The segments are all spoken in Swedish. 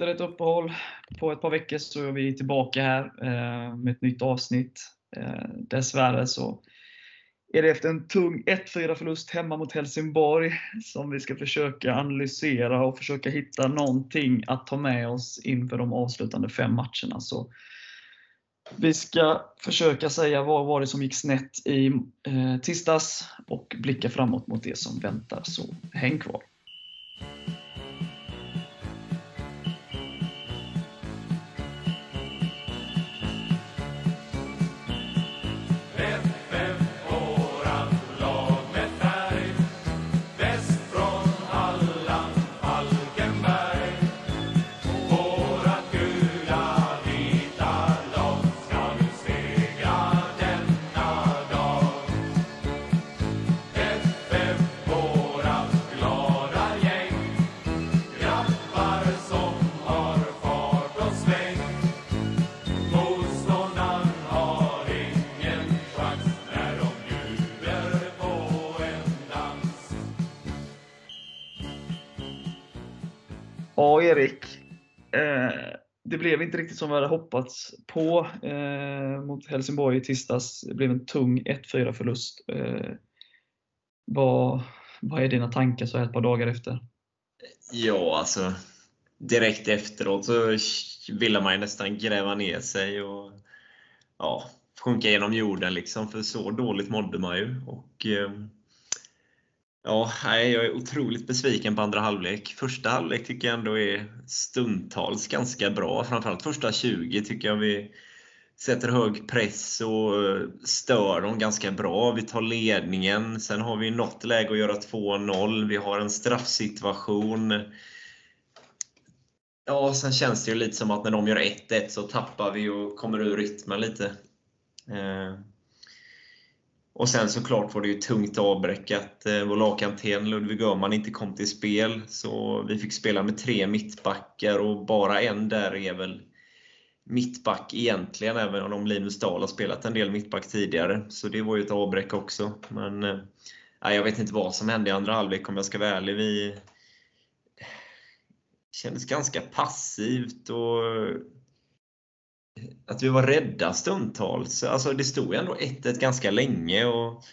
Efter ett uppehåll på ett par veckor så är vi tillbaka här eh, med ett nytt avsnitt. Eh, dessvärre så är det efter en tung 1-4 förlust hemma mot Helsingborg som vi ska försöka analysera och försöka hitta någonting att ta med oss inför de avslutande fem matcherna. Så vi ska försöka säga vad var det som gick snett i eh, tisdags och blicka framåt mot det som väntar. Så häng kvar! Ja, Erik. Eh, det blev inte riktigt som vi hade hoppats på eh, mot Helsingborg i tisdags. Det blev en tung 1-4 förlust. Eh, vad, vad är dina tankar så här ett par dagar efter? Ja, alltså direkt efteråt så ville man ju nästan gräva ner sig och ja, sjunka genom jorden liksom, för så dåligt mådde man ju. Och, eh, Ja, jag är otroligt besviken på andra halvlek. Första halvlek tycker jag ändå är stundtals ganska bra. Framförallt första 20 tycker jag vi sätter hög press och eh, stör dem ganska bra. Vi tar ledningen. Sen har vi något läge att göra 2-0. Vi har en straffsituation. Ja, sen känns det ju lite som att när de gör 1-1 så tappar vi och kommer ur rytmen lite. Eh, och sen såklart var det ju tungt avbräck att eh, vår lagkapten Ludvig Öhman inte kom till spel. Så vi fick spela med tre mittbackar och bara en där är väl mittback egentligen, även om Linus Dahl har spelat en del mittback tidigare. Så det var ju ett avbräck också. Men eh, nej, jag vet inte vad som hände i andra halvlek om jag ska vara ärlig. Vi kändes ganska passivt och att vi var rädda stundtals. Alltså det stod ju ändå 1-1 ganska länge och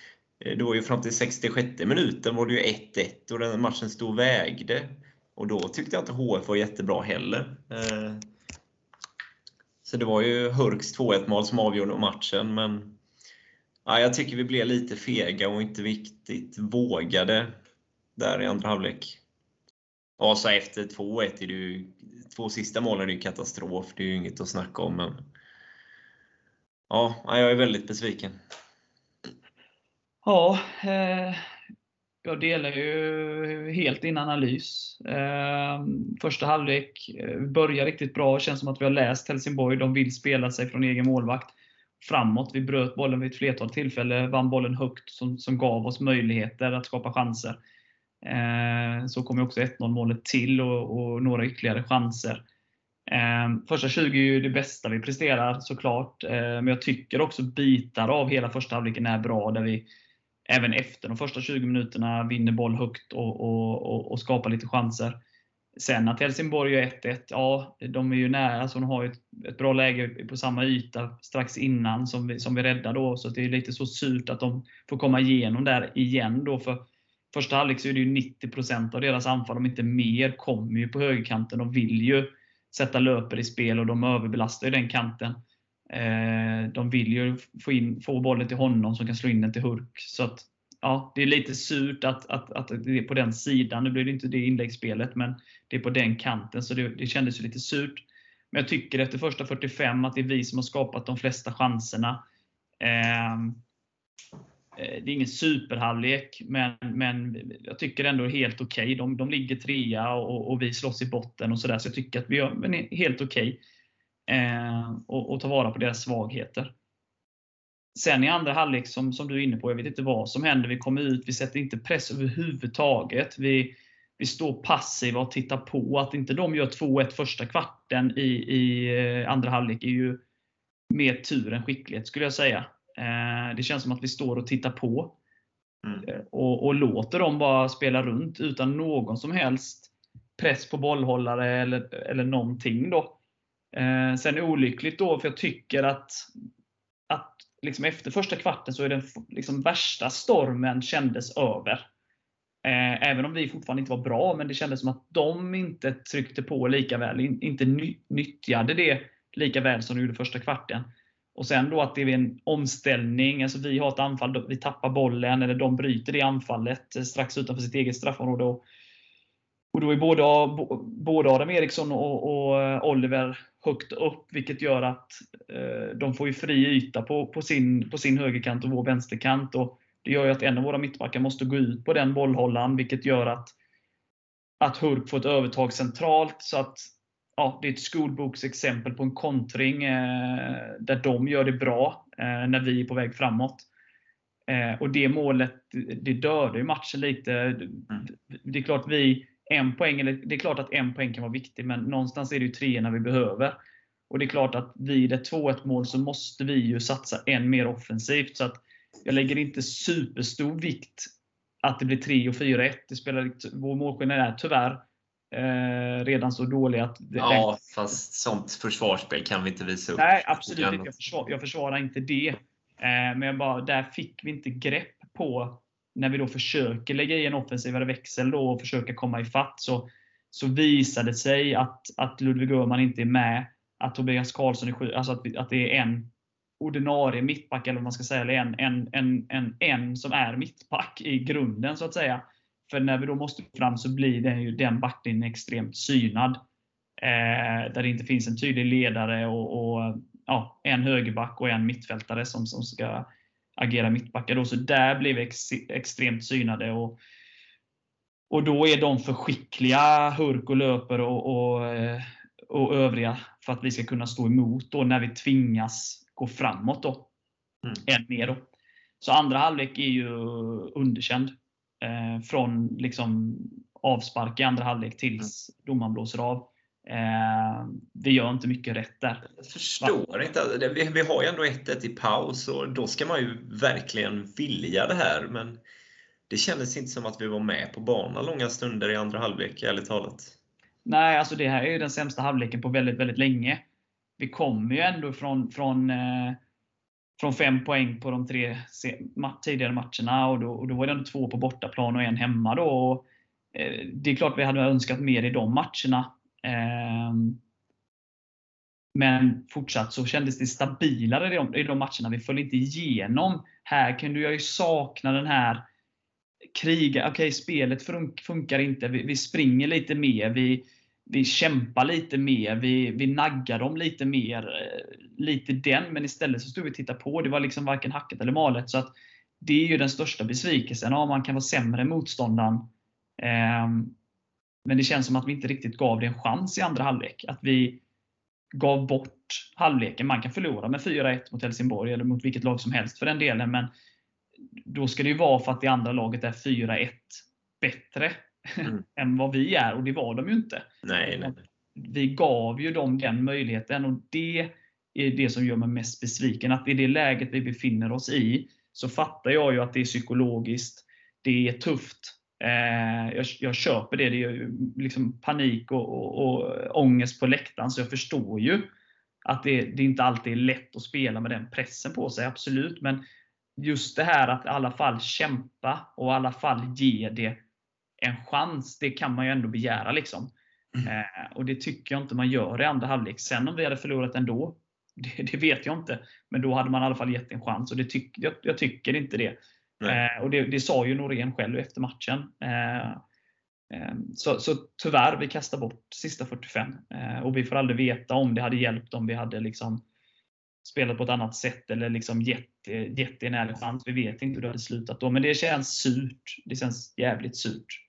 eh, det var ju fram till 66 minuten var det ju 1-1 och den matchen stod och vägde. Och då tyckte jag inte HF var jättebra heller. Eh, så det var ju Hurks 2-1 mål som avgjorde matchen, men ja, jag tycker vi blev lite fega och inte riktigt vågade där i andra halvlek. Och så efter 2-1 är det ju två sista målen är ju katastrof. Det är ju inget att snacka om. Men... Ja, jag är väldigt besviken. Ja, eh, jag delar ju helt din analys. Eh, första halvlek eh, börjar riktigt bra. Det känns som att vi har läst Helsingborg. De vill spela sig från egen målvakt framåt. Vi bröt bollen vid ett flertal tillfällen, vann bollen högt som, som gav oss möjligheter att skapa chanser. Eh, så kom också 1-0 målet till och, och, några ytterligare chanser. Eh, första 20 är ju det bästa vi presterar såklart, eh, men jag tycker också bitar av hela första halvleken är bra, där vi även efter de första 20 minuterna vinner boll högt och, och, och skapar lite chanser. Sen att Helsingborg gör 1-1, ja, de är ju nära, alltså de har ju ett, ett, bra läge på samma yta strax innan som vi, som vi räddar då, så det är lite så surt att de får komma igenom där igen då, för första halvlek så är det ju 90% av deras anfall, om inte mer, kommer ju på högerkanten. och vill ju sätta löper i spel och de överbelastar ju den kanten. Eh, de vill ju få, in, få bollen till honom som kan slå in den till Hurk. Så att, ja, det är lite surt att, att, att det är på den sidan. Nu blir det inte det inläggsspelet, men det är på den kanten. Så det, det kändes ju lite surt. Men jag tycker efter första 45 att det är vi som har skapat de flesta chanserna. Eh, Eh, det är ingen superhalvlek, men, men jag tycker ändå helt okej. Okay. De, de ligger trea och, och, vi slåss i botten och sådär. Så jag tycker att vi gör men helt okej. Okay. Eh, och, och tar vara på deras svagheter. Sen i andra halvlek, som, som du är inne på, jag vet inte vad som händer. Vi kommer ut, vi sätter inte press överhuvudtaget. Vi, vi står passiva och tittar på. Att inte de gör 2-1 första kvarten i, i eh, andra halvlek är ju mer tur än skicklighet, skulle jag säga. Eh, det känns som att vi står och tittar på. Mm. Eh, och, och, låter dem bara spela runt utan någon som helst press på bollhållare eller, eller någonting. Då. Eh, sen olyckligt då, för jag tycker att, att liksom efter första kvarten så är den liksom värsta stormen kändes över. Eh, även om vi fortfarande inte var bra, men det kändes som att de inte tryckte på lika väl, in, inte nyttjade det lika väl som de gjorde första kvarten. Och sen då att det är en omställning, alltså vi har ett anfall, vi tappar bollen, eller de bryter det anfallet strax utanför sitt eget straffområde. Och, och då är både, både Adam Eriksson och, och eh, Oliver högt upp, vilket gör att eh, de får ju fri yta på, på, sin, på sin högerkant och vår vänsterkant. Och det gör ju att en av våra mittbackar måste gå ut på den bollhållaren, vilket gör att, att Hurk får ett övertag centralt. Så att ja, det är ett skolboksexempel på en kontring eh, där de gör det bra eh, när vi är på väg framåt. Eh, och det målet, det dödar ju matchen lite. Mm. Det är klart vi, en poäng, eller det är klart att en poäng kan vara viktig, men någonstans är det ju treorna vi behöver. Och det är klart att vid ett 2-1 mål så måste vi ju satsa än mer offensivt. Så att jag lägger inte superstor vikt att det blir 3 och 4-1. Det spelar, vår målskillnad är tyvärr eh, redan så dålig att... Det, ja, fast sånt försvarsspel kan vi inte visa upp. Nej, absolut inte. Jag, försvar, jag försvarar inte det. Eh, men bara, där fick vi inte grepp på, när vi då försöker lägga i en offensivare växel då och försöka komma ifatt, så, så visade det sig att, att Ludvig Öhman inte är med. Att Tobias Karlsson är sjuk. Alltså att, att det är en ordinarie mittback, eller vad man ska säga, eller en, en, en, en, en som är mittback i grunden, så att säga. För när vi då måste fram så blir den, ju, den backlinjen extremt synad. Eh, där det inte finns en tydlig ledare och, och, ja, en högerback och en mittfältare som, som ska agera mittbackar. Då. Så där blev vi ex, extremt synade. Och, och då är de för skickliga, Hurk och Löper och, och, eh, och övriga, för att vi ska kunna stå emot då när vi tvingas gå framåt. Då. Mm. Än mer. Då. Så andra halvlek är ju underkänd eh, från liksom avspark i andra halvlek tills mm. domaren blåser av. Eh, vi gör inte mycket rätt där. Jag förstår Va? inte. Vi, vi har ju ändå 1-1 i paus och då ska man ju verkligen vilja det här. Men det kändes inte som att vi var med på banan långa stunder i andra halvlek, ärligt talat. Nej, alltså det här är ju den sämsta halvleken på väldigt, väldigt länge. Vi kommer ju ändå från, från eh, från fem poäng på de tre tidigare matcherna. Och då, och då var det ändå två på bortaplan och en hemma. Då. Och, eh, det är klart vi hade önskat mer i de matcherna. Eh, men fortsatt så kändes det stabilare i de, i de matcherna. Vi föll inte igenom. Här kunde jag ju sakna den här kriga. Okej, okay, spelet funkar inte. Vi, vi springer lite mer. Vi, vi kämpar lite mer, vi, vi naggar dem lite mer. Eh, lite den, men istället så stod vi och tittade på. Det var liksom varken hackat eller malet. Så att det är ju den största besvikelsen. Ja, man kan vara sämre än motståndaren. Eh, men det känns som att vi inte riktigt gav det en chans i andra halvlek. Att vi gav bort halvleken. Man kan förlora med 4-1 mot Helsingborg, eller mot vilket lag som helst för den delen. Men då ska det ju vara för att det andra laget är 4-1 bättre mm. än vad vi är. Och det var de ju inte. Nej, nej. Vi gav ju dem den möjligheten och det är det som gör mig mest besviken. Att i det läget vi befinner oss i så fattar jag ju att det är psykologiskt. Det är tufft. Eh, jag, jag köper det. Det är liksom panik och, och, och ångest på läktaren. Så jag förstår ju att det, det inte alltid är lätt att spela med den pressen på sig. Absolut. Men just det här att i alla fall kämpa och i alla fall ge det en chans, det kan man ju ändå begära. Liksom. Mm. Eh, och Det tycker jag inte man gör i andra halvlek. Sen om vi hade förlorat ändå, det, det, vet jag inte. Men då hade man i alla fall gett en chans. Och det tyck, jag, jag tycker inte det. Eh, och det, det, sa ju Norén själv efter matchen. Eh, eh så, så tyvärr, vi kastar bort sista 45. Eh, och vi får aldrig veta om det hade hjälpt om vi hade liksom spelat på ett annat sätt eller liksom gett, gett en ärlig chans. Vi vet inte hur det hade slutat då. Men det känns surt. Det känns jävligt surt.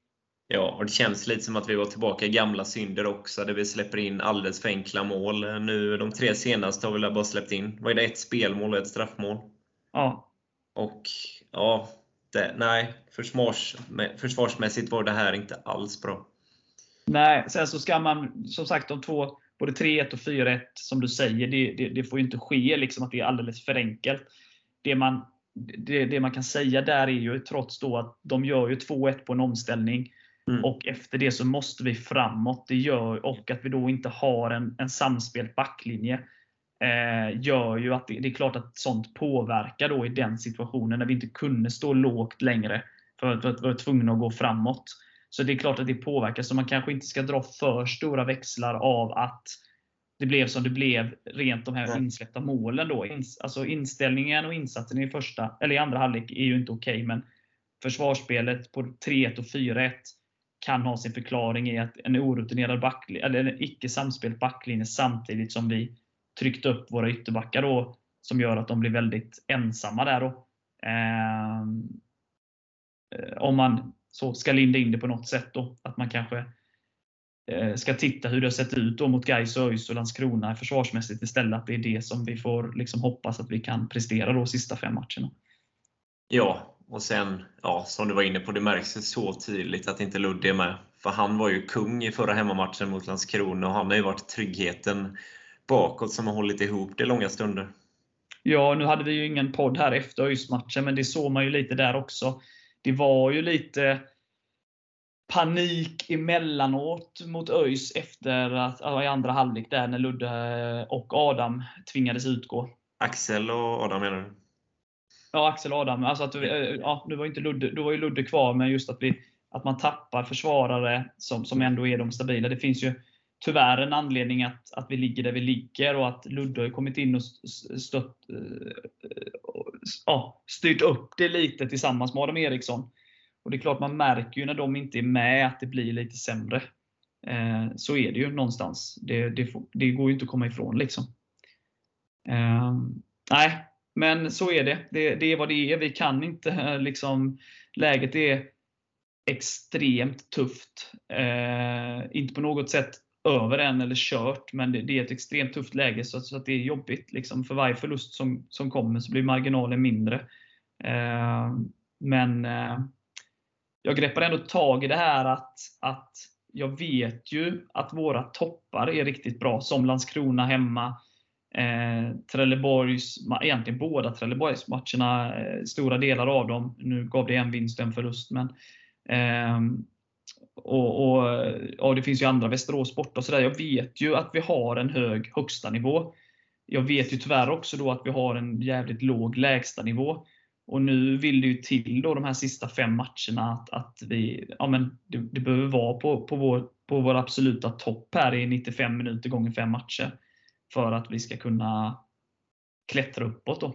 Ja, och det känns lite som att vi var tillbaka i gamla synder också, där vi släpper in alldeles för enkla mål. Nu, de tre senaste har vi bara släppt in, vad är det, ett spelmål och ett straffmål? Ja. Och ja, det, nej, försvars, försvarsmässigt var det här inte alls bra. Nej, sen så ska man, som sagt, de två, både 3-1 och 4-1, som du säger, det, det, det får ju inte ske liksom att det är alldeles för enkelt. Det man, det, det man kan säga där är ju, trots då att de gör ju 2-1 på en omställning, Mm. Och efter det så måste vi framåt. Det gör, och att vi då inte har en, en samspelt backlinje eh, gör ju att det, det, är klart att sånt påverkar då i den situationen när vi inte kunde stå lågt längre för att, för att vi var tvungna att gå framåt. Så det är klart att det påverkar. Så man kanske inte ska dra för stora växlar av att det blev som det blev rent de här insläppta målen. Då. Alltså inställningen och insatsen i, första, eller i andra halvlek är ju inte okej, okay, men försvarsspelet på 3-1 och 4-1 kan ha sin förklaring i att en orutinerad backlinje, eller en icke samspelt backlinje samtidigt som vi tryckt upp våra ytterbackar då, som gör att de blir väldigt ensamma där. Då. Ehm, eh, om man så ska linda in det på något sätt. Då, att man kanske eh, ska titta hur det har sett ut då mot Gais, ÖIS och Landskrona försvarsmässigt istället. Att det är det som vi får liksom hoppas att vi kan prestera de sista fem matcherna. Ja, och sen, ja, som du var inne på, det märks så tydligt att inte Ludde är med. För han var ju kung i förra hemmamatchen mot Landskrona och han har ju varit tryggheten bakåt som har hållit ihop det långa stunder. Ja, nu hade vi ju ingen podd här efter ÖIS-matchen, men det såg man ju lite där också. Det var ju lite panik emellanåt mot ÖIS efter att, i andra halvlek där när Ludde och Adam tvingades utgå. Axel och Adam menar du? Ja, Axel och Adam. Alltså att, ja, nu var inte Ludde, då var ju Ludde kvar, men just att, vi, att man tappar försvarare som, som ändå är de stabila. Det finns ju tyvärr en anledning att, att vi ligger där vi ligger och att Ludde har kommit in och stött, ja, styrt upp det lite tillsammans med Adam Eriksson. Och Det är klart man märker ju när de inte är med att det blir lite sämre. Eh, så är det ju någonstans. Det, det, det, går ju inte att komma ifrån. liksom. Eh, nej, men så är det. det. det. är vad det är. Vi kan inte eh, liksom, Läget är extremt tufft. Eh, inte på något sätt över än, eller kört, men det, det är ett extremt tufft läge så, så att det är jobbigt. Liksom. För varje förlust som, som kommer så blir marginalen mindre. Eh, men eh, jag greppar ändå tag i det här att, att jag vet ju att våra toppar är riktigt bra, som Landskrona hemma, eh, Trelleborgs, egentligen båda Trelleborgsmatcherna, eh, stora delar av dem. Nu gav det en vinst och en förlust, men eh, och, och, och, Det finns ju andra Västerås borta och sådär. Jag vet ju att vi har en hög högsta nivå. Jag vet ju tyvärr också då att vi har en jävligt låg lägsta nivå. Och nu vill det ju till då de här sista fem matcherna att, att vi, ja men det, det behöver vara på, på, vår, på vår absoluta topp här i 95 minuter gånger fem matcher. För att vi ska kunna klättra uppåt då.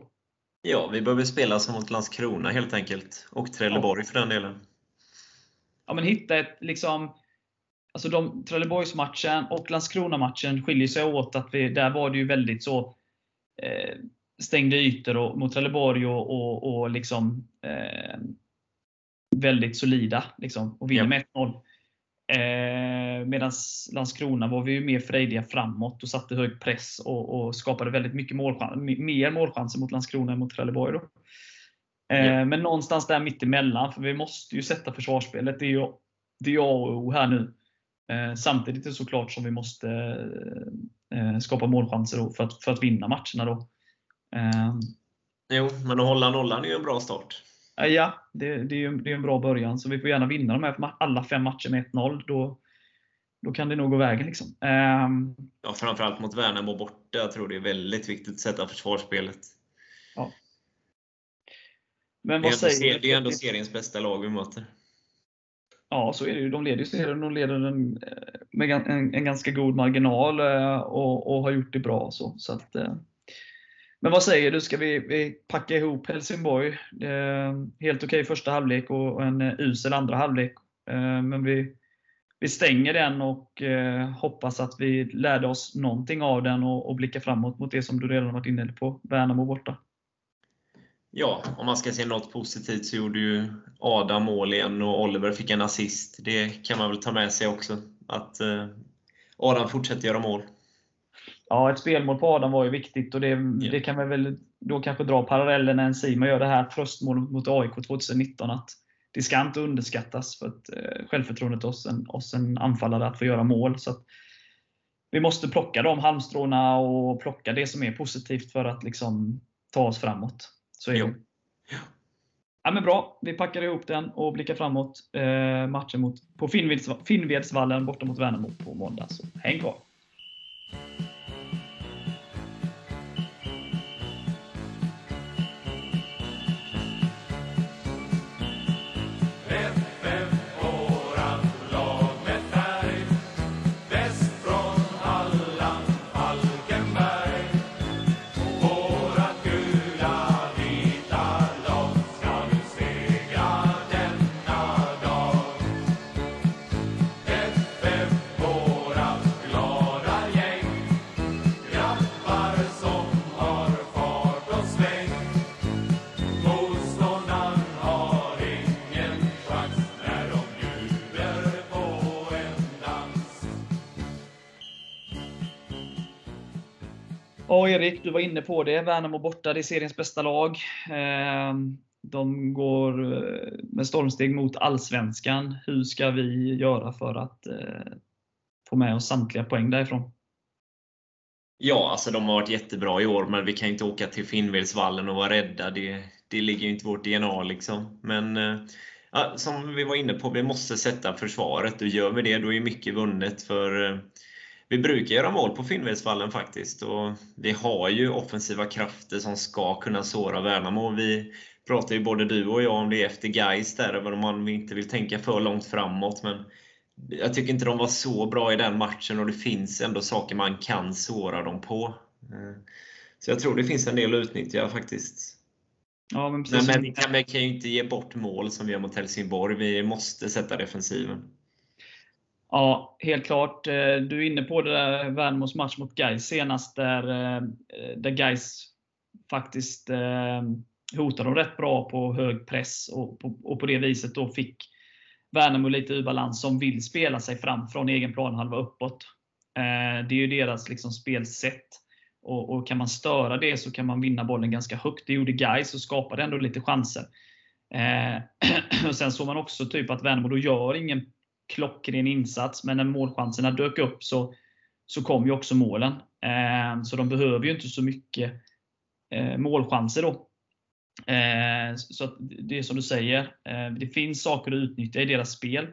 Ja, vi behöver spela som mot Landskrona helt enkelt. Och Trelleborg ja. för den delen ja, men hitta ett liksom Alltså de, Trelleborgsmatchen och Landskrona-matchen skiljer sig åt. att vi, Där var det ju väldigt så eh, stängda ytor och, mot Trelleborg och, och, och liksom, eh, väldigt solida. Liksom, och vinner med 1-0. Eh, Medan Landskrona var vi ju mer frejdiga framåt och satte hög press och, och skapade väldigt mycket målchans, mer målchanser mot Landskrona än mot Trelleborg. Eh, men någonstans där mittemellan, för vi måste ju sätta försvarsspelet. Det är ju det är A och O här nu. Eh, samtidigt är det såklart som vi måste eh, skapa målchanser för, att, för att vinna matcherna. Då. Jo, men att hålla nollan är ju en bra start. Ja, det, det är ju det är en bra början. Så vi får gärna vinna de här alla fem matcher med 1-0. Då, då kan det nog gå vägen. Liksom. Ja, framförallt mot Värnamo borta. Jag tror det är väldigt viktigt att sätta försvarsspelet. Ja. Men vad säger det är ändå seriens bästa lag vi möter. Ja, så är det ju. De leder ju serien. De leder den eh, med en, en, ganska god marginal eh, och, och, har gjort det bra. Så, så att, eh men vad säger du? Ska vi, vi packa ihop Helsingborg? Ehm, helt okej okay första halvlek och en eh, usel andra halvlek. Ehm, men vi, vi stänger den och eh, hoppas att vi lärde oss någonting av den och, och blickar framåt mot det som du redan varit inne på. Värnamo borta. Ja, om man ska se något positivt så gjorde ju Adam mål igen och Oliver fick en assist. Det kan man väl ta med sig också. Att eh, Adam fortsätter göra mål. Ja, ett spelmål på Adam var ju viktigt och det, ja. det kan man väl då kanske dra parallellen när Enzima gör det här tröstmålet mot AIK 2019. Att det ska inte underskattas för att, eh, självförtroendet hos en, hos en anfallare att få göra mål. Så vi måste plocka de halmstråna och plocka det som är positivt för att liksom ta oss framåt. Så är det. Ja, men bra, vi packar ihop den och blickar framåt. Eh, matchen mot, på Finnvedsvallen borta mot Värnamo på måndag. Så häng kvar! Erik, du var inne på det. Värnamo borta, det är seriens bästa lag. Ehm, de går eh, med stormsteg mot Allsvenskan. Hur ska vi göra för att eh, få med oss samtliga poäng därifrån? Ja, alltså de har varit jättebra i år, men vi kan inte åka till Finnvedsvallen och vara rädda. Det, det ligger inte i vårt DNA. Liksom. Men eh, ja, som vi var inne på, vi måste sätta försvaret. Och gör vi det, då är mycket vunnet. för vi brukar göra mål på Finnvedsvallen faktiskt. Och vi har ju offensiva krafter som ska kunna såra Värnamo. Vi pratar ju både du och jag om det efter Gais där, även om man inte vill tänka för långt framåt. Men jag tycker inte de var så bra i den matchen och det finns ändå saker man kan såra dem på. Eh, så jag tror det finns en del att utnyttja faktiskt. Ja, men, precis. men vi kan, vi kan ju inte ge bort mål som vi gör mot Helsingborg. Vi måste sätta defensiven. Ja, helt klart. Eh, du är inne på det där Värnamos match mot Gais senast, där, eh, där Gais faktiskt eh, hotade dem rätt bra på hög press och på, och på det viset då fick Värnamo lite ur balans som vill spela sig fram från egen planhalva uppåt. Det är ju deras liksom spelsätt. Och, och, kan man störa det så kan man vinna bollen ganska högt. Det gjorde Gais och skapade ändå lite chanser. Eh, sen såg man också typ att Värnamo då gör ingen klockren insats, men när målchanserna dök upp så, så kom ju också målen. Eh, så de behöver ju inte så mycket eh, målchanser då. Eh, så det är som du säger, eh, det finns saker att utnyttja i deras spel.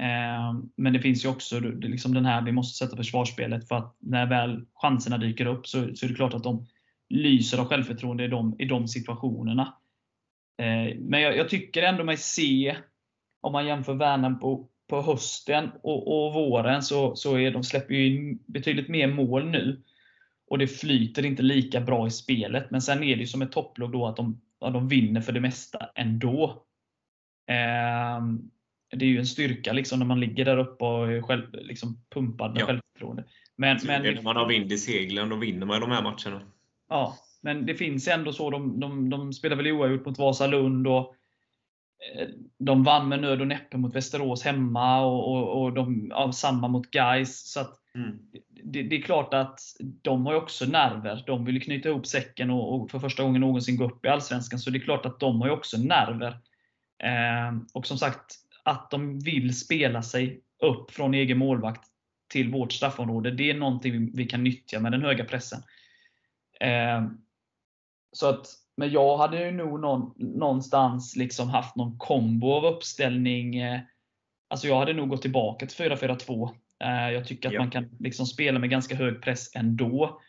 Eh, men det finns ju också liksom den här, vi måste sätta försvarsspelet för att när väl chanserna dyker upp så, så är det klart att de lyser av självförtroende i de, i de situationerna. Eh, men jag, jag tycker ändå mig se, om man jämför Värnamo på hösten och, och våren så, så är de släpper ju in betydligt mer mål nu. Och det flyter inte lika bra i spelet. Men sen är det ju som ett topplag då att de, att de vinner för det mesta ändå. Eh, det är ju en styrka liksom när man ligger där uppe och är själv, liksom pumpad med ja. självförtroende. Men, men, när man har vind i seglen, då vinner man de här matcherna. Ja, men det finns ändå så. De, de, de spelar väl oavgjort mot Vasalund och de vann med nöd och näppe mot Västerås hemma och, och, och de, ja, samma mot Gais. Så mm. det, det, är klart att de har också nerver. De vill knyta ihop säcken och, och, för första gången någonsin gå upp i Allsvenskan. Så det är klart att de har också nerver. Eh, och som sagt, att de vill spela sig upp från egen målvakt till vårt straffområde. Det är någonting vi, vi kan nyttja med den höga pressen. Eh, så att men jag hade ju nog någon, någonstans liksom haft någon kombo av uppställning. Eh, alltså jag hade nog gått tillbaka till 4-4-2. Eh, jag tycker att ja. man kan liksom spela med ganska hög press ändå.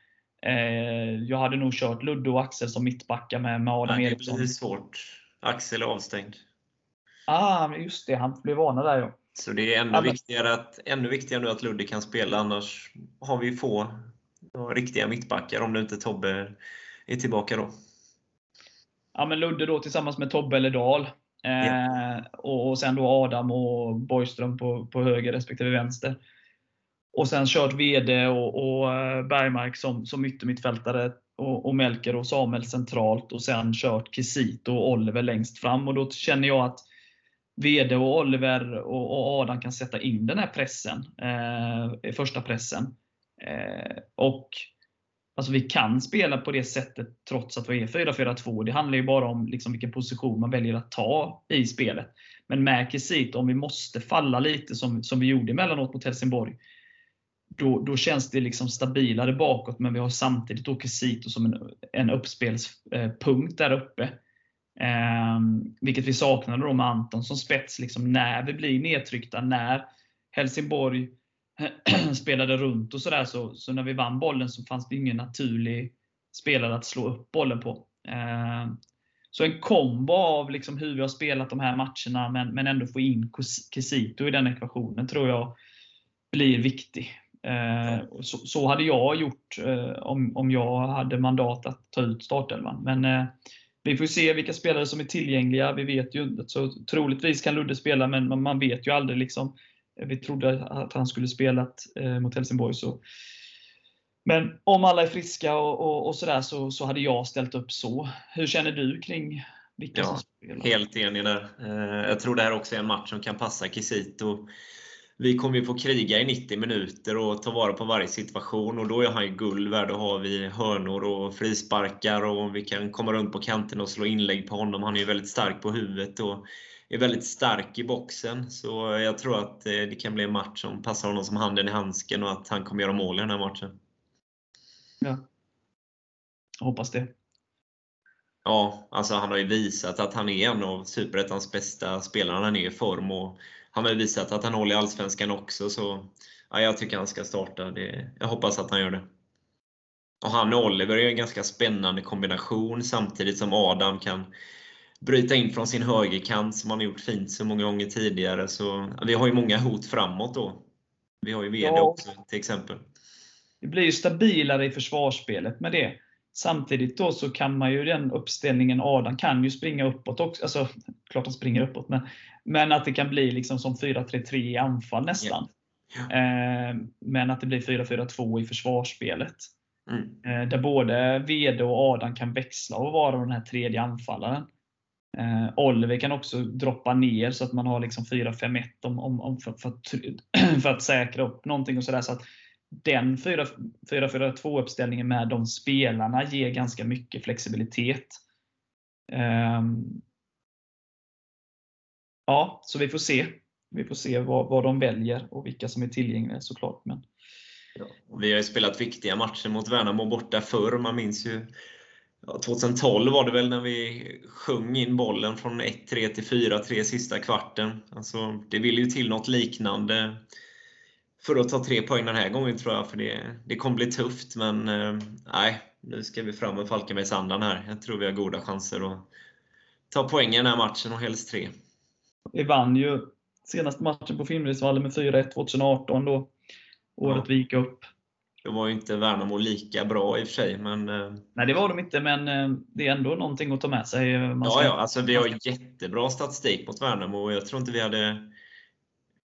Eh, jag hade nog kört Ludde och Axel som mittbackar med, med Adam Nej, Eriksson. Det blir svårt. Axel är avstängd. Ah, just det. Han blev varnad där ja. Så det är ännu, viktigare att, ännu viktigare nu att Ludde kan spela, annars har vi få riktiga mittbackar om nu inte Tobbe är tillbaka då ja, men Ludde då tillsammans med Tobbe eller Dahl. Eh, och, och, sen då Adam och Borgström på, på höger respektive vänster. Och sen kört VD och, och eh, Bergmark som, som yttermittfältare och, och Melker och Samuel centralt och sen kört Kisito och Oliver längst fram. Och då känner jag att VD och Oliver och, och Adam kan sätta in den här pressen, eh, första pressen. Eh, och Alltså vi kan spela på det sättet trots att vi är 4-4-2. Det handlar ju bara om liksom vilken position man väljer att ta i spelet. Men med Kisito, om vi måste falla lite som, som vi gjorde emellanåt mot Helsingborg, då, då känns det liksom stabilare bakåt, men vi har samtidigt Kisito som en, en uppspelspunkt eh, där uppe. Eh, vilket vi saknade då med Anton som spets, liksom när vi blir nedtryckta, när Helsingborg spelade runt och sådär, så, så när vi vann bollen så fanns det ingen naturlig spelare att slå upp bollen på. Eh, så en kombo av liksom hur vi har spelat de här matcherna, men, men ändå få in Kisito i den ekvationen, tror jag blir viktig. Eh, så, så, hade jag gjort eh, om, om jag hade mandat att ta ut startelvan. Men vi får se vilka spelare som är tillgängliga. Vi vet ju. Så troligtvis kan Ludde spela, men man vet ju aldrig. Liksom. Vi trodde att han skulle spelat eh, mot Helsingborg. Så. Men om alla är friska och, och, och sådär så, så hade jag ställt upp så. Hur känner du kring vilka ja, som spelar? Helt enig där. Eh, jag tror det här också är en match som kan passa Kisito vi kommer ju få kriga i 90 minuter och ta vara på varje situation och då är han ju guld värd att ha vid hörnor och frisparkar och vi kan komma runt på kanten och slå inlägg på honom. Han är ju väldigt stark på huvudet och är väldigt stark i boxen. Så jag tror att eh, det kan bli en match som passar honom som handen i handsken och att han kommer göra mål i den här matchen. Ja. Jag hoppas det. Ja, alltså han har ju visat att han är en av Superettans bästa spelare. Han är i form och han har ju visat att han håller i Allsvenskan också, så ja, jag tycker han ska starta. Det, jag hoppas att han gör det. Och han och Oliver är en ganska spännande kombination, samtidigt som Adam kan bryta in från sin högerkant som han har gjort fint så många gånger tidigare. Så, vi har ju många hot framåt då. Vi har ju VD ja. också till exempel. Det blir ju stabilare i försvarsspelet med det. Samtidigt då så kan man ju den uppställningen, Adam kan ju springa uppåt också. Alltså, klart han springer uppåt, men, men att det kan bli liksom som 4-3-3 i anfall nästan. Yeah. Eh, men att det blir 4-4-2 i försvarsspelet. Mm. Eh, där både Vede och Adam kan växla och vara den här tredje anfallaren. Eh, Oliver kan också droppa ner så att man har liksom 4-5-1 om, om, om för, för, att, för att säkra upp någonting. och så, där, så att den 4-4-2 uppställningen med de spelarna ger ganska mycket flexibilitet. Eh, ja, så vi får se. Vi får se vad, vad de väljer och vilka som är tillgängliga såklart. Men... Ja, vi har ju spelat viktiga matcher mot Värnamo borta förr. Man minns ju 2012 var det väl när vi sjöng in bollen från 1-3 till 4-3 sista kvarten. Alltså, det vill ju till något liknande för att ta tre poäng den här gången tror jag. För det, det kommer bli tufft, men eh, nej, nu ska vi fram med Falkenbergsandan här. Jag tror vi har goda chanser att ta poäng i den här matchen och helst tre. Vi vann ju senaste matchen på Finnvedsvallen med 4-1 2018 då. Året ja. vi gick upp. Då var ju inte Värnamo lika bra i och för sig. Men... Eh, nej, det var de inte, men eh, det är ändå någonting att ta med sig. Ska... Ja, ja, alltså vi har jättebra statistik mot Värnamo och jag tror inte vi hade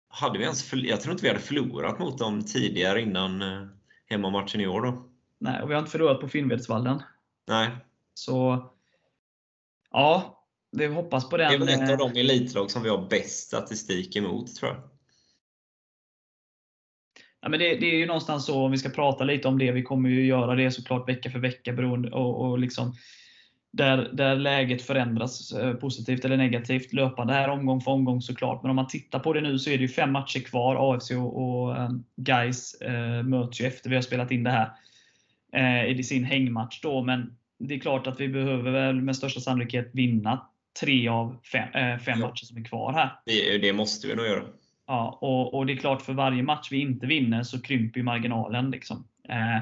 hade vi ens jag tror inte vi hade förlorat mot dem tidigare innan eh, hemmamatchen i år. Då. Nej, och vi har inte förlorat på Finnvedsvallen. Nej. Så, ja, vi hoppas på den. Det är väl ett av de elitlag som vi har bäst statistik emot, tror jag. Ja, men det, det, är ju någonstans så, om vi ska prata lite om det, vi kommer ju göra det såklart vecka för vecka beroende och, och liksom där, där läget förändras eh, positivt eller negativt löpande här omgång för omgång såklart. Men om man tittar på det nu så är det ju fem matcher kvar. AFC och, och um, Guys eh, möts ju efter vi har spelat in det här eh, i sin hängmatch. Då. Men det är klart att vi behöver väl med största sannolikhet vinna tre av fem, eh, fem ja. matcher som är kvar här. Det, det måste vi nog göra. Ja, och, och, det är klart för varje match vi inte vinner så krymper marginalen. Liksom. Eh,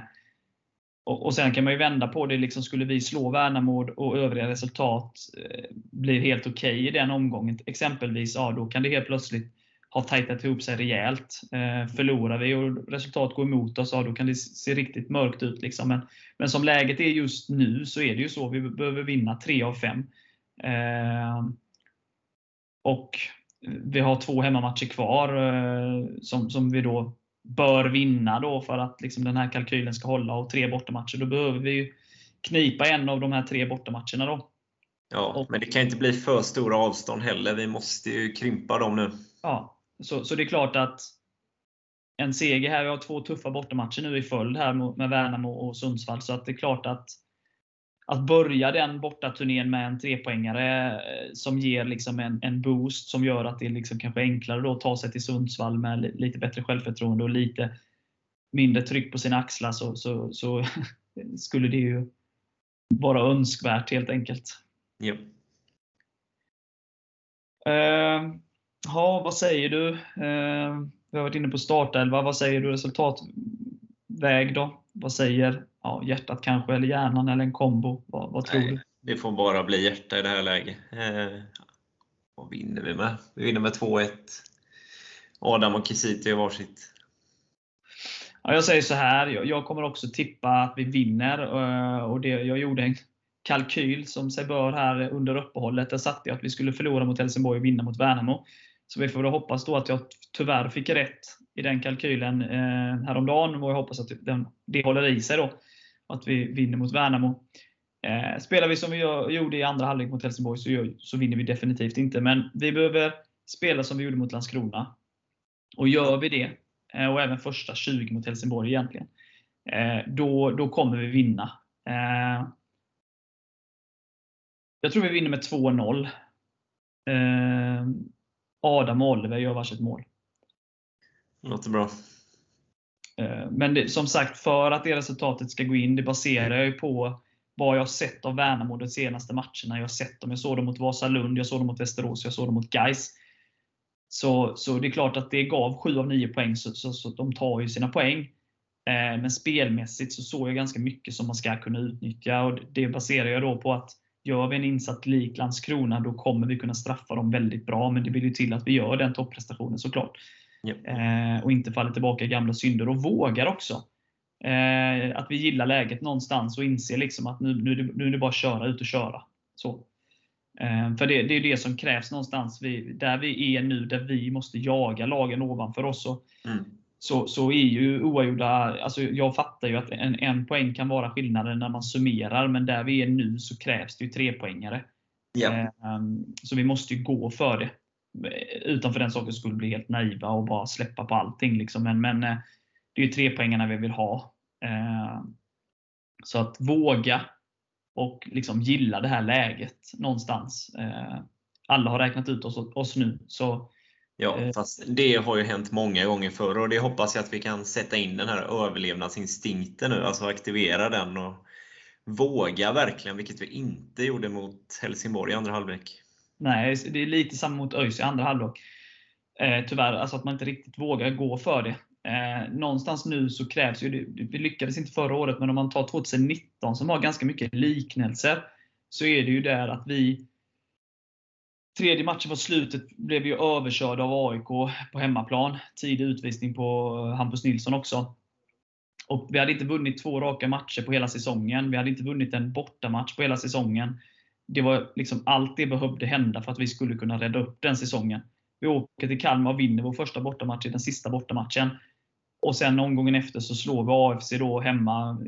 och, och Sen kan man ju vända på det. Liksom skulle vi slå Värnamo och övriga resultat eh, blir helt okej okay i den omgången, exempelvis, ja, då kan det helt plötsligt ha tajtat ihop sig rejält. Eh, förlorar vi och resultat går emot oss, ja, då kan det se riktigt mörkt ut. Liksom. Men, men som läget är just nu så är det ju så. Vi behöver vinna 3 av 5. Eh, och vi har två hemmamatcher kvar eh, som, som vi då bör vinna då för att liksom den här kalkylen ska hålla och tre bortamatcher. Då behöver vi knipa en av de här tre bortamatcherna då. Ja, och, men det kan inte bli för stora avstånd heller. Vi måste ju krympa dem nu. Ja, så, så det är klart att en seger här, vi har två tuffa bortamatcher nu i följd här med Värnamo och Sundsvall, så att det är klart att att börja den bortaturnén med en trepoängare eh, som ger liksom en, en boost som gör att det liksom kanske är enklare då att ta sig till Sundsvall med lite bättre självförtroende och lite mindre tryck på sina axlar så, så, så skulle det ju vara önskvärt helt enkelt. Ja. Uh, ja, vad säger du? Uh, vi har varit inne på startelva. Vad säger du resultatväg då? Vad säger ja, hjärtat kanske, eller hjärnan, eller en kombo? Vad, vad tror Nej, du? Det får bara bli hjärta i det här läget. Eh, vad vinner vi med? Vi vinner med 2-1. Adam och Kisiti gör varsitt. Ja, jag säger så här, jag kommer också tippa att vi vinner. Eh, och det, jag gjorde en kalkyl som sig bör här under uppehållet. Där satte jag att vi skulle förlora mot Helsingborg och vinna mot Värnamo. Så vi får väl hoppas då att jag tyvärr fick rätt i den kalkylen eh, häromdagen. Och jag hoppas att den, det håller i sig då. Att vi vinner mot Värnamo. Eh, spelar vi som vi gjorde i andra halvlek mot Helsingborg så, så vinner vi definitivt inte. Men vi behöver spela som vi gjorde mot Landskrona. Och gör vi det, eh, och även första 20 mot Helsingborg egentligen, eh, då, då kommer vi vinna. Eh, jag tror vi vinner med 2-0. Eh, Adam och Oliver gör varsitt mål. Låter bra. Eh, men det, som sagt, för att det resultatet ska gå in, det baserar jag ju på vad jag sett av Värnamo de senaste matcherna. Jag har sett dem. Jag såg dem mot Vasalund, jag såg dem mot Västerås, jag såg dem mot Gais. Så, så det är klart att det gav 7 av 9 poäng, så, så, så de tar ju sina poäng. Eh, men spelmässigt så såg jag ganska mycket som man ska kunna utnyttja. och Det baserar jag då på att gör vi en insats lik Landskrona, då kommer vi kunna straffa dem väldigt bra. Men det vill ju till att vi gör den topprestationen såklart. Eh, och inte faller tillbaka i gamla synder. Och vågar också. Eh, att vi gillar läget någonstans och inser liksom att nu, nu, nu är det bara att köra ut och köra. Så. Eh, för det, det, är det som krävs någonstans. Vi, där vi är nu, där vi måste jaga lagen ovanför oss. Och, mm. så, så är ju oavgjorda, alltså jag fattar ju att en, en poäng kan vara skillnaden när man summerar, men där vi är nu så krävs det ju trepoängare. Yeah. Så vi måste ju gå för det. Utan för den sakens skull bli helt naiva och bara släppa på allting. Liksom. Men, men eh, det är ju trepoängarna vi vill ha. Eh, så att våga och liksom gilla det här läget någonstans. Eh, alla har räknat ut oss, oss nu. Så, ja, eh, fast det har ju hänt många gånger förr och det hoppas jag att vi kan sätta in den här överlevnadsinstinkten nu, alltså aktivera den och våga verkligen, vilket vi inte gjorde mot Helsingborg i andra halvlek. Nej, det är lite samma mot ÖIS i andra halvlek. Eh, tyvärr, alltså att man inte riktigt vågar gå för det. Eh, någonstans nu så krävs ju, vi lyckades inte förra året, men om man tar 2019 som har ganska mycket liknelser, så är det ju där att vi Tredje matchen på slutet blev vi överkörda av AIK på hemmaplan. Tidig utvisning på eh, Hampus Nilsson också. Och Vi hade inte vunnit två raka matcher på hela säsongen. Vi hade inte vunnit en bortamatch på hela säsongen. Det var liksom Allt det behövde hända för att vi skulle kunna rädda upp den säsongen. Vi åker till Kalmar och vinner vår första bortamatch i den sista bortamatchen. Och sen omgången efter så slår vi AFC då hemma.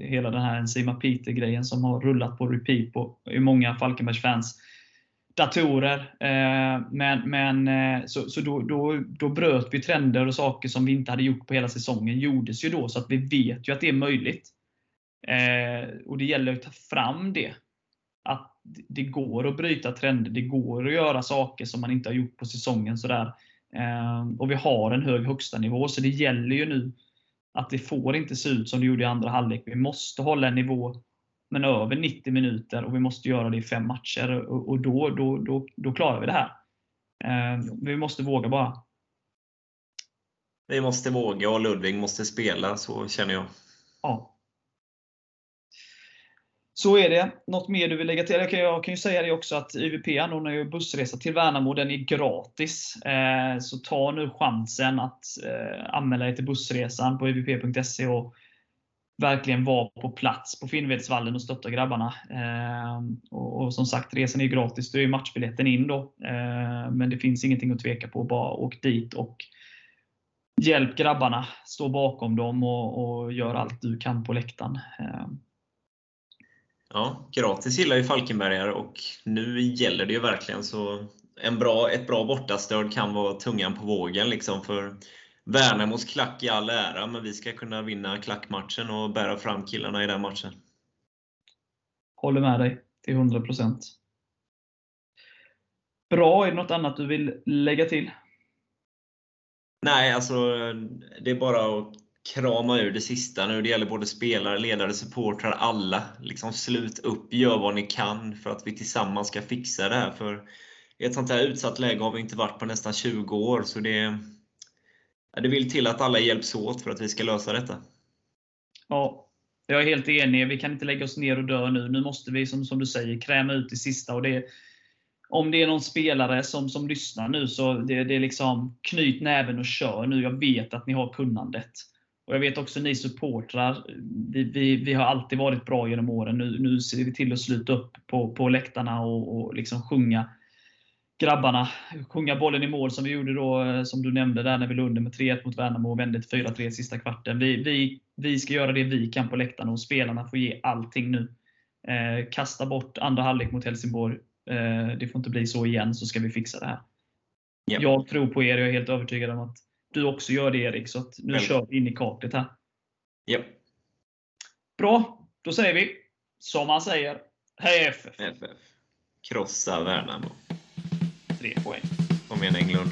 Hela den här Enzima Peter-grejen som har rullat på repeat på i många Falkenbergs fans datorer. Eh, men, men eh, så, så då, då, då bröt vi trender och saker som vi inte hade gjort på hela säsongen. gjordes ju då, så att vi vet ju att det är möjligt. Eh, och det gäller att ta fram det. Att det går att bryta trender. Det går att göra saker som man inte har gjort på säsongen. Sådär. Ehm, och vi har en hög högsta nivå så det gäller ju nu att det får inte se ut som det gjorde i andra halvlek. Vi måste hålla en nivå men över 90 minuter och vi måste göra det i fem matcher. Och då, då, då, då klarar vi det här. Ehm, vi måste våga bara. Vi måste våga och Ludvig måste spela, så känner jag. Ja. Så är det. Något mer du vill lägga till? Jag kan, jag kan ju säga det också att UVP anordnar ju bussresa till Värnamo. Den är gratis. Eh, så ta nu chansen att eh, anmäla dig till bussresan på uvp.se och verkligen vara på plats på Finnvedsvallen och stötta grabbarna. Eh, och, och, som sagt, resan är gratis. Du är matchbiljetten in då. Eh, men det finns ingenting att tveka på. Bara åk dit och hjälp grabbarna. Stå bakom dem och, och gör allt du kan på läktaren. Eh, Ja, gratis gillar ju Falkenbergare och nu gäller det ju verkligen. så en bra, Ett bra bortastöd kan vara tungan på vågen. Liksom för Värnamos klack i all ära, men vi ska kunna vinna klackmatchen och bära fram killarna i den matchen. Håller med dig till 100%. Bra, är det något annat du vill lägga till? Nej, alltså det är bara att krama ur det sista nu. Det gäller både spelare, ledare, supportrar, alla. Liksom slut upp, gör vad ni kan för att vi tillsammans ska fixa det här. För i ett sånt här utsatt läge har vi inte varit på nästan 20 år. Så det, det vill till att alla hjälps åt för att vi ska lösa detta. Ja, jag är helt enig. Vi kan inte lägga oss ner och dö nu. Nu måste vi, som, som du säger, kräma ut det sista. Och det, om det är någon spelare som, som lyssnar nu, så det, det är liksom knyt näven och kör nu. Jag vet att ni har kunnandet. Och Jag vet också ni supportrar, vi, vi, vi har alltid varit bra genom åren. Nu, nu ser vi till att sluta upp på, på läktarna och, och liksom sjunga grabbarna. Sjunga bollen i mål som vi gjorde då, som du nämnde, där när vi låg under med 3-1 mot Värnamo och vände till 4-3 sista kvarten. Vi, vi, vi ska göra det vi kan på läktarna och spelarna får ge allting nu. Eh, kasta bort andra halvlek mot Helsingborg. Eh, det får inte bli så igen, så ska vi fixa det här. Ja. Jag tror på er, jag är helt övertygad om att du också gör det Erik. Så nu Väl. kör vi in i kaklet här. Ja, Bra, då säger vi som man säger. Hej FF! FF. Krossa Värnamo. Tre poäng. Kom igen Englund.